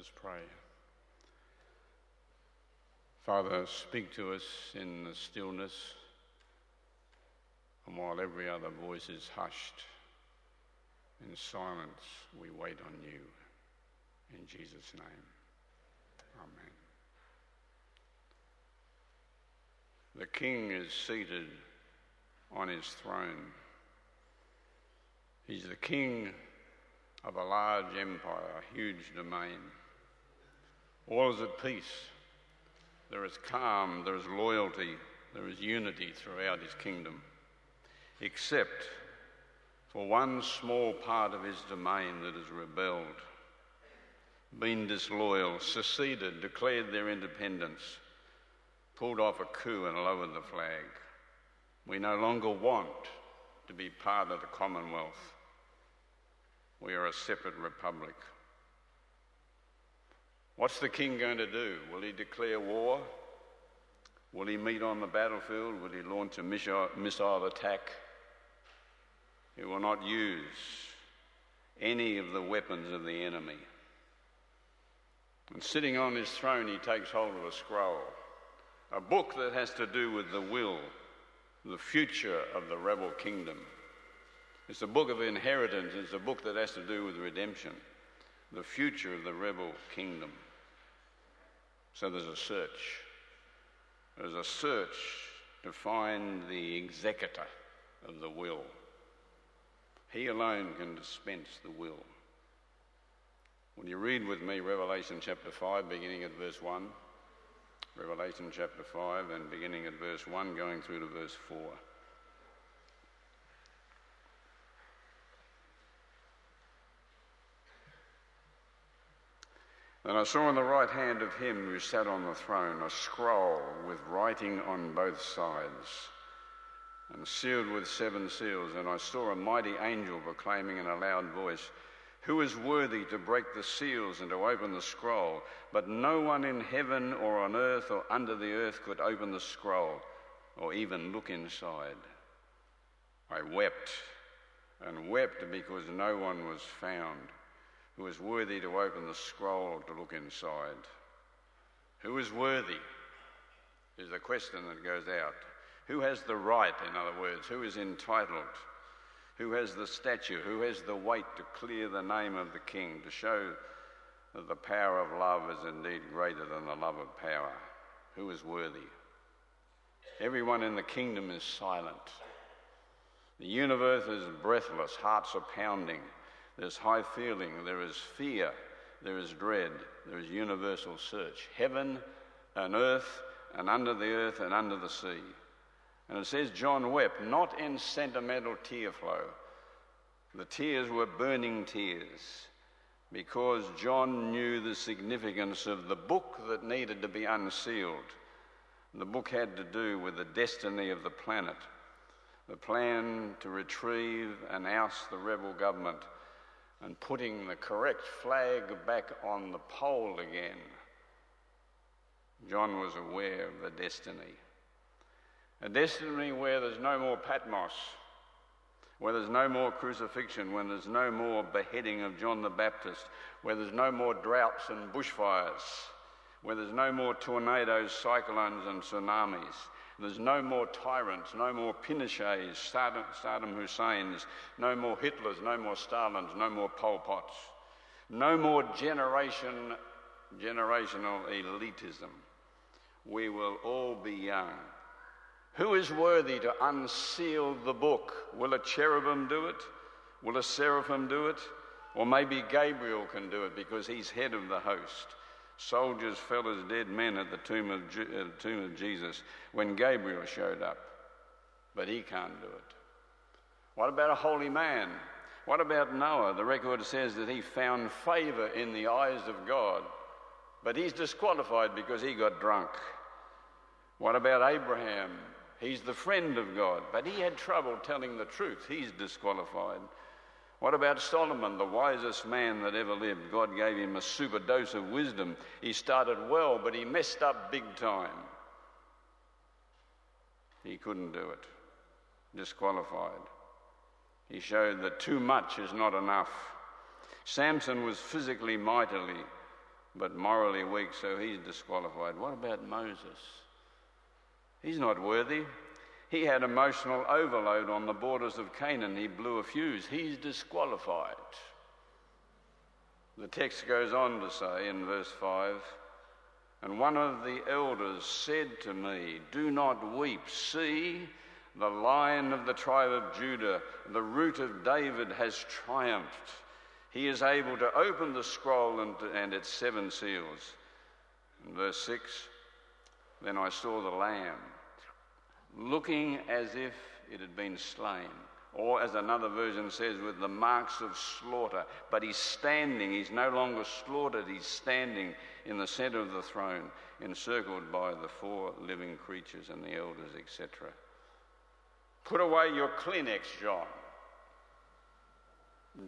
us pray. Father, speak to us in the stillness, and while every other voice is hushed, in silence we wait on you. In Jesus' name, Amen. The King is seated on his throne. He's the King of a large empire, a huge domain. All is at peace. There is calm, there is loyalty, there is unity throughout his kingdom, except for one small part of his domain that has rebelled, been disloyal, seceded, declared their independence, pulled off a coup and lowered the flag. We no longer want to be part of the Commonwealth. We are a separate republic. What's the king going to do? Will he declare war? Will he meet on the battlefield? Will he launch a missile attack? He will not use any of the weapons of the enemy. And sitting on his throne, he takes hold of a scroll, a book that has to do with the will, the future of the rebel kingdom. It's a book of inheritance, it's a book that has to do with redemption, the future of the rebel kingdom. So there's a search. There's a search to find the executor of the will. He alone can dispense the will. When you read with me Revelation chapter 5, beginning at verse 1, Revelation chapter 5, and beginning at verse 1, going through to verse 4. And I saw in the right hand of him who sat on the throne a scroll with writing on both sides, and sealed with seven seals. And I saw a mighty angel proclaiming in a loud voice, Who is worthy to break the seals and to open the scroll? But no one in heaven or on earth or under the earth could open the scroll or even look inside. I wept and wept because no one was found who is worthy to open the scroll to look inside. Who is worthy? Is the question that goes out. Who has the right, in other words? Who is entitled? Who has the stature? Who has the weight to clear the name of the King, to show that the power of love is indeed greater than the love of power? Who is worthy? Everyone in the kingdom is silent. The universe is breathless, hearts are pounding. There's high feeling, there is fear, there is dread, there is universal search. Heaven and earth, and under the earth and under the sea. And it says John wept, not in sentimental tear flow. The tears were burning tears because John knew the significance of the book that needed to be unsealed. The book had to do with the destiny of the planet, the plan to retrieve and oust the rebel government and putting the correct flag back on the pole again. John was aware of the destiny. A destiny where there's no more Patmos, where there's no more crucifixion, when there's no more beheading of John the Baptist, where there's no more droughts and bushfires, where there's no more tornadoes, cyclones, and tsunamis, there's no more tyrants, no more Pinochets, Saddam, Saddam Husseins, no more Hitlers, no more Stalins, no more Pol Pots, no more generation, generational elitism. We will all be young. Who is worthy to unseal the book? Will a cherubim do it? Will a seraphim do it? Or maybe Gabriel can do it because he's head of the host. Soldiers fell as dead men at the tomb of, uh, tomb of Jesus when Gabriel showed up, but he can't do it. What about a holy man? What about Noah? The record says that he found favor in the eyes of God, but he's disqualified because he got drunk. What about Abraham? He's the friend of God, but he had trouble telling the truth. He's disqualified. What about Solomon, the wisest man that ever lived? God gave him a super dose of wisdom. He started well, but he messed up big time. He couldn't do it. Disqualified. He showed that too much is not enough. Samson was physically mightily, but morally weak, so he's disqualified. What about Moses? He's not worthy. He had emotional overload on the borders of Canaan. He blew a fuse. He's disqualified. The text goes on to say in verse 5 And one of the elders said to me, Do not weep. See, the lion of the tribe of Judah, the root of David, has triumphed. He is able to open the scroll and, and its seven seals. In verse 6 Then I saw the Lamb, looking as if it had been slain. Or, as another version says, with the marks of slaughter. But he's standing, he's no longer slaughtered, he's standing in the center of the throne, encircled by the four living creatures and the elders, etc. Put away your Kleenex, John.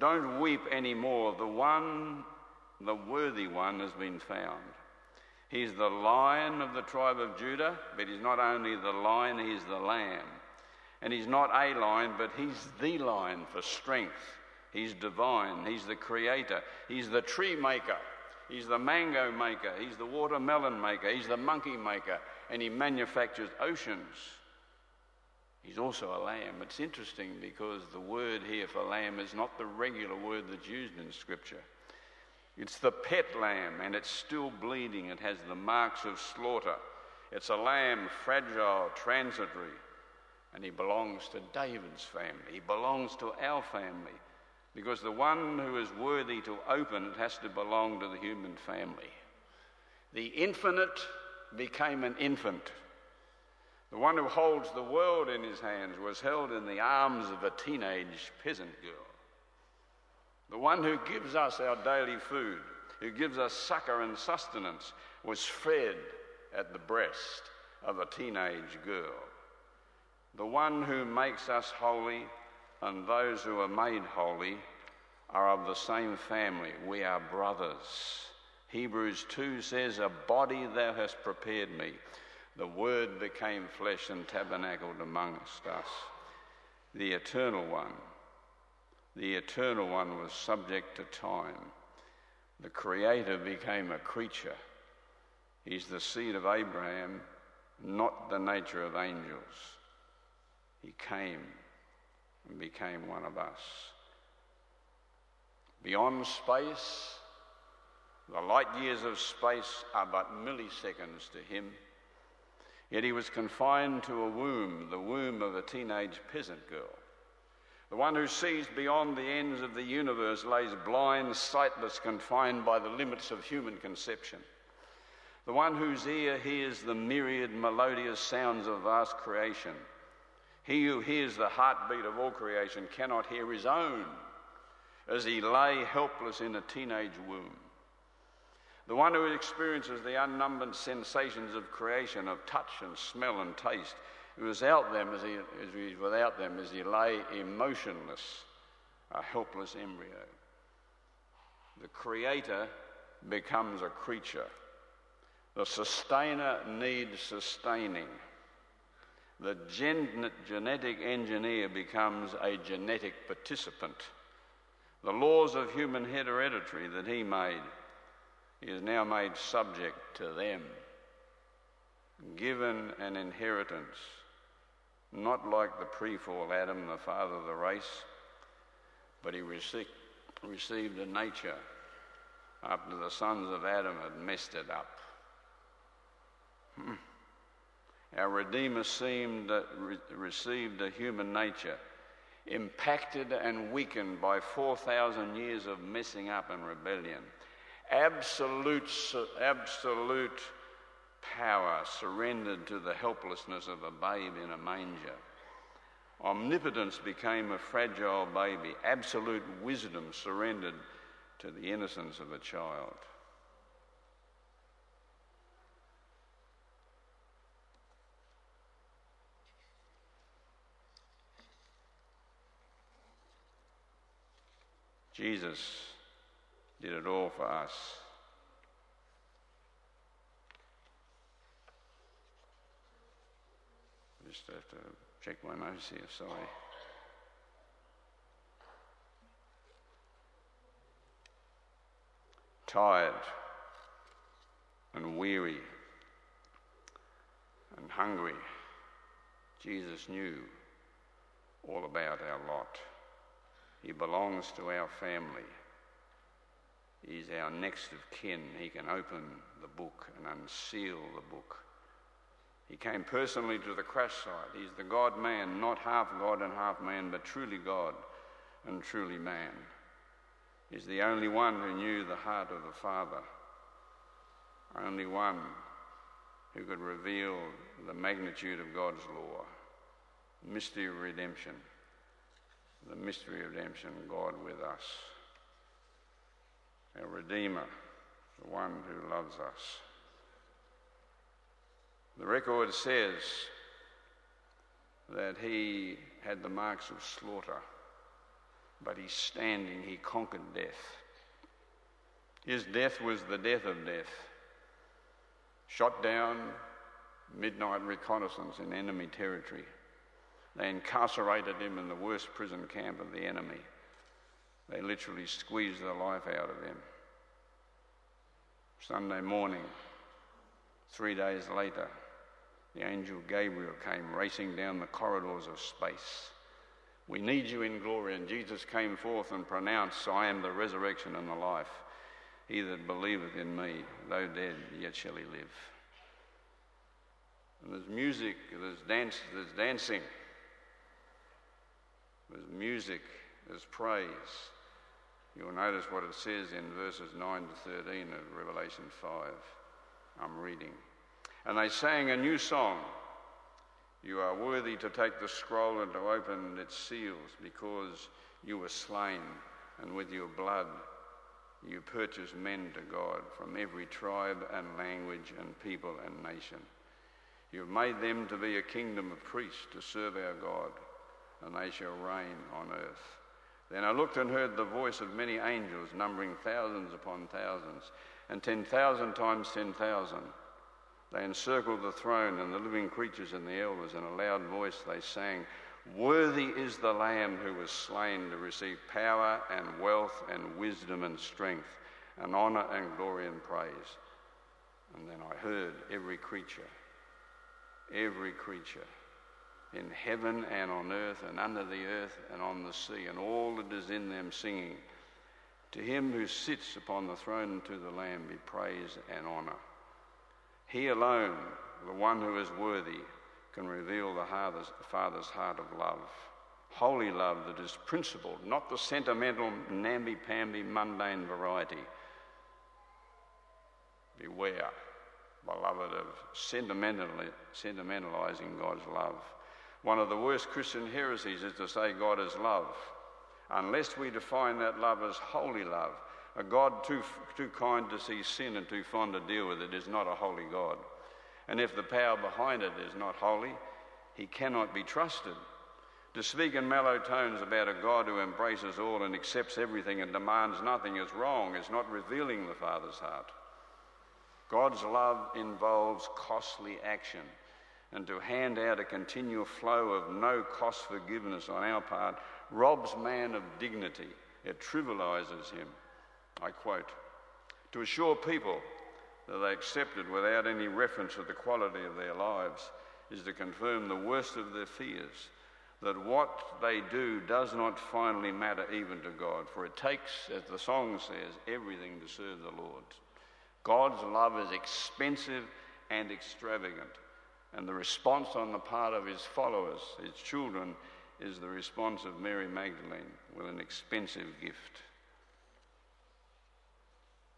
Don't weep anymore. The one, the worthy one, has been found. He's the lion of the tribe of Judah, but he's not only the lion, he's the lamb. And he's not a lion, but he's the lion for strength. He's divine. He's the creator. He's the tree maker. He's the mango maker. He's the watermelon maker. He's the monkey maker. And he manufactures oceans. He's also a lamb. It's interesting because the word here for lamb is not the regular word that's used in Scripture. It's the pet lamb, and it's still bleeding. It has the marks of slaughter. It's a lamb, fragile, transitory, and he belongs to David's family. He belongs to our family because the one who is worthy to open it has to belong to the human family. The infinite became an infant. The one who holds the world in his hands was held in the arms of a teenage peasant girl. The one who gives us our daily food, who gives us succor and sustenance, was fed at the breast of a teenage girl. The one who makes us holy and those who are made holy are of the same family. We are brothers. Hebrews 2 says, A body thou hast prepared me the Word became flesh and tabernacled amongst us. The Eternal One, the Eternal One was subject to time. The Creator became a creature. He's the seed of Abraham, not the nature of angels. He came and became one of us. Beyond space, the light years of space are but milliseconds to him. Yet he was confined to a womb, the womb of a teenage peasant girl. The one who sees beyond the ends of the universe lays blind, sightless, confined by the limits of human conception. The one whose ear hears the myriad melodious sounds of vast creation. He who hears the heartbeat of all creation cannot hear his own as he lay helpless in a teenage womb. The one who experiences the unnumbered sensations of creation, of touch and smell and taste, without them as he, as without them as he lay emotionless, a helpless embryo. The creator becomes a creature. The sustainer needs sustaining. The gen- genetic engineer becomes a genetic participant. The laws of human heredity that he made is now made subject to them, given an inheritance, not like the pre-fall Adam, the father of the race, but he received, a nature after the sons of Adam had messed it up. Hmm. Our Redeemer seemed re- received a human nature impacted and weakened by 4,000 years of messing up and rebellion absolute, absolute power surrendered to the helplessness of a babe in a manger. Omnipotence became a fragile baby. Absolute wisdom surrendered to the innocence of a child. Jesus did it all for us. Just have to check my notes here, sorry. Tired, and weary and hungry, Jesus knew all about our lot. He belongs to our family. He's our next of kin. He can open the book and unseal the book. He came personally to the crash site. He's the God man, not half God and half man, but truly God and truly man. He's the only one who knew the heart of the Father, only one who could reveal the magnitude of God's law, mystery of redemption, the mystery of redemption, God with us, our Redeemer, the one who loves us. The record says that he had the marks of slaughter, but he's standing, he conquered death. His death was the death of death. Shot down, midnight reconnaissance in enemy territory. They incarcerated him in the worst prison camp of the enemy. They literally squeezed the life out of him. Sunday morning, three days later, the angel Gabriel came racing down the corridors of space. We need you in glory. And Jesus came forth and pronounced, I am the resurrection and the life. He that believeth in me, though dead, yet shall he live. And there's music, there's dance, there's dancing, there's music, there's praise. You'll notice what it says in verses 9 to 13 of Revelation 5. I'm reading. And they sang a new song. You are worthy to take the scroll and to open its seals because you were slain, and with your blood you purchased men to God from every tribe and language and people and nation. You have made them to be a kingdom of priests to serve our God, and they shall reign on earth. Then I looked and heard the voice of many angels, numbering thousands upon thousands, and ten thousand times ten thousand. They encircled the throne and the living creatures and the elders. In a loud voice they sang, Worthy is the Lamb who was slain to receive power and wealth and wisdom and strength and honour and glory and praise. And then I heard every creature every creature in heaven and on earth and under the earth and on the sea and all that is in them singing. To him who sits upon the throne and to the Lamb be praise and honour. He alone, the one who is worthy, can reveal the Father's heart of love. Holy love that is principled, not the sentimental, namby pamby, mundane variety. Beware beloved, of sentimentalizing God's love. One of the worst Christian heresies is to say God is love. Unless we define that love as holy love, a God too, too kind to see sin and too fond to deal with it is not a holy God. And if the power behind it is not holy, he cannot be trusted. To speak in mellow tones about a God who embraces all and accepts everything and demands nothing is wrong, is not revealing the Father's heart. God's love involves costly action. And to hand out a continual flow of no cost forgiveness on our part robs man of dignity. It trivializes him. I quote To assure people that they accepted without any reference to the quality of their lives is to confirm the worst of their fears that what they do does not finally matter even to God, for it takes, as the song says, everything to serve the Lord. God's love is expensive and extravagant. And the response on the part of his followers, his children, is the response of Mary Magdalene with an expensive gift.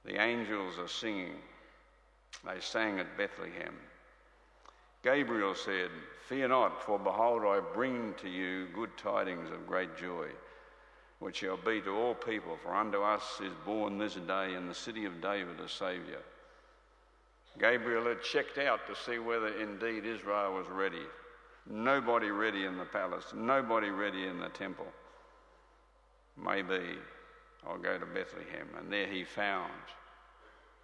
The angels are singing. They sang at Bethlehem. Gabriel said, Fear not, for behold, I bring to you good tidings of great joy which shall be to all people. For unto us is born this day in the city of David a Saviour. Gabriel had checked out to see whether indeed Israel was ready. Nobody ready in the palace, nobody ready in the temple. Maybe I'll go to Bethlehem. And there he found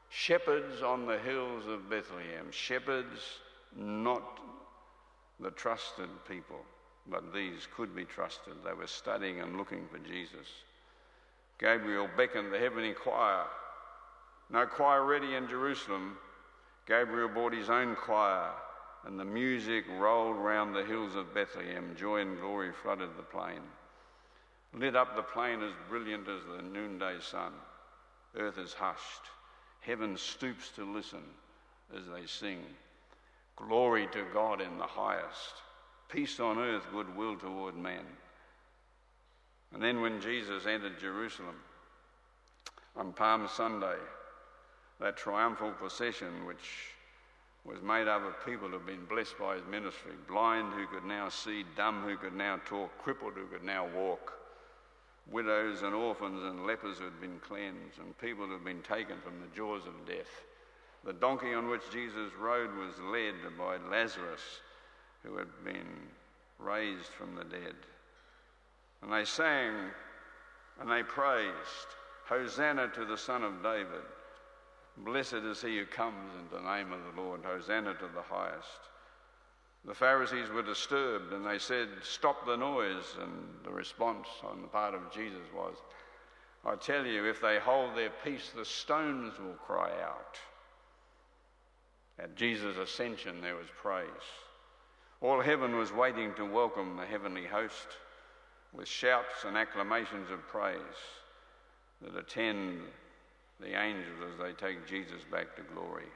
shepherds on the hills of Bethlehem, shepherds, not the trusted people but these could be trusted. They were studying and looking for Jesus. Gabriel beckoned the heavenly choir. No choir ready in Jerusalem, Gabriel brought his own choir, and the music rolled round the hills of Bethlehem. Joy and glory flooded the plain. Lit up the plain as brilliant as the noonday sun. Earth is hushed. Heaven stoops to listen as they sing. Glory to God in the highest. Peace on earth, goodwill toward men. And then when Jesus entered Jerusalem on Palm Sunday, that triumphal procession, which was made up of people who had been blessed by his ministry blind who could now see, dumb who could now talk, crippled who could now walk, widows and orphans and lepers who had been cleansed, and people who had been taken from the jaws of death. The donkey on which Jesus rode was led by Lazarus, who had been raised from the dead. And they sang and they praised, Hosanna to the Son of David. Blessed is he who comes in the name of the Lord. Hosanna to the highest. The Pharisees were disturbed and they said, Stop the noise. And the response on the part of Jesus was, I tell you, if they hold their peace, the stones will cry out. At Jesus' ascension, there was praise. All heaven was waiting to welcome the heavenly host with shouts and acclamations of praise that attend the angels as they take Jesus back to glory.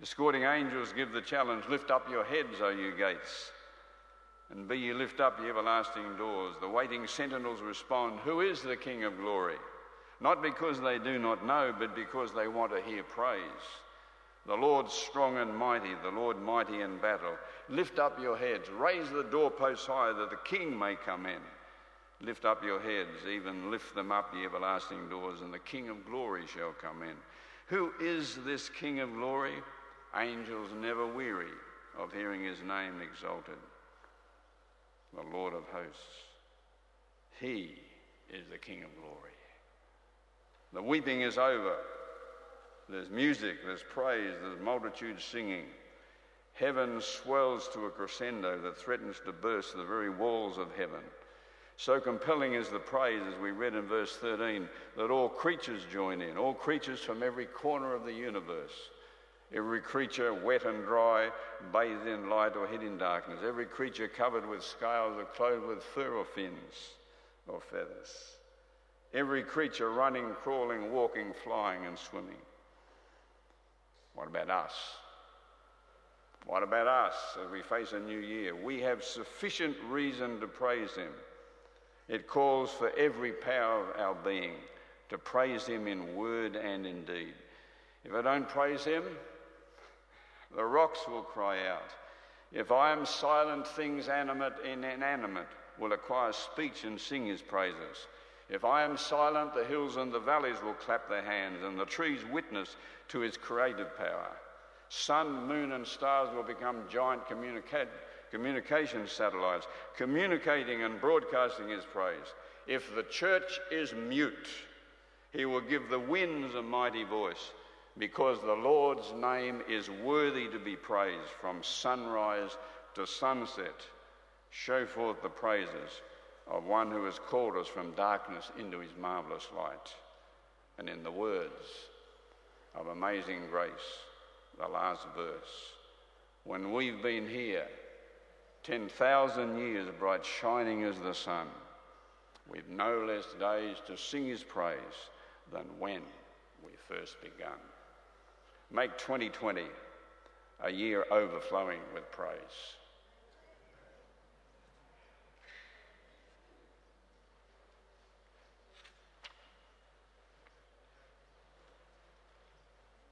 Escorting angels give the challenge lift up your heads, O you gates, and be ye lift up ye everlasting doors. The waiting sentinels respond, Who is the King of glory? Not because they do not know, but because they want to hear praise. The Lord strong and mighty, the Lord mighty in battle. Lift up your heads, raise the doorposts high that the King may come in. Lift up your heads, even lift them up, the everlasting doors, and the King of glory shall come in. Who is this King of glory? Angels never weary of hearing his name exalted. The Lord of hosts. He is the King of glory. The weeping is over. There's music, there's praise, there's multitudes singing. Heaven swells to a crescendo that threatens to burst the very walls of heaven. So compelling is the praise, as we read in verse 13, that all creatures join in, all creatures from every corner of the universe. Every creature wet and dry, bathed in light or hid in darkness. Every creature covered with scales or clothed with fur or fins or feathers. Every creature running, crawling, walking, flying, and swimming. What about us? What about us as we face a new year? We have sufficient reason to praise Him it calls for every power of our being to praise Him in word and in deed. If I don't praise Him, the rocks will cry out. If I am silent, things animate and inanimate will acquire speech and sing His praises. If I am silent, the hills and the valleys will clap their hands, and the trees witness to His creative power. Sun, moon, and stars will become giant communicators communication satellites, communicating and broadcasting his praise. If the church is mute, he will give the winds a mighty voice because the Lord's name is worthy to be praised from sunrise to sunset. Show forth the praises of one who has called us from darkness into his marvelous light. And in the words of amazing grace, the last verse, when we've been here 10,000 years bright shining as the sun, we've no less days to sing his praise than when we first begun. Make 2020 a year overflowing with praise.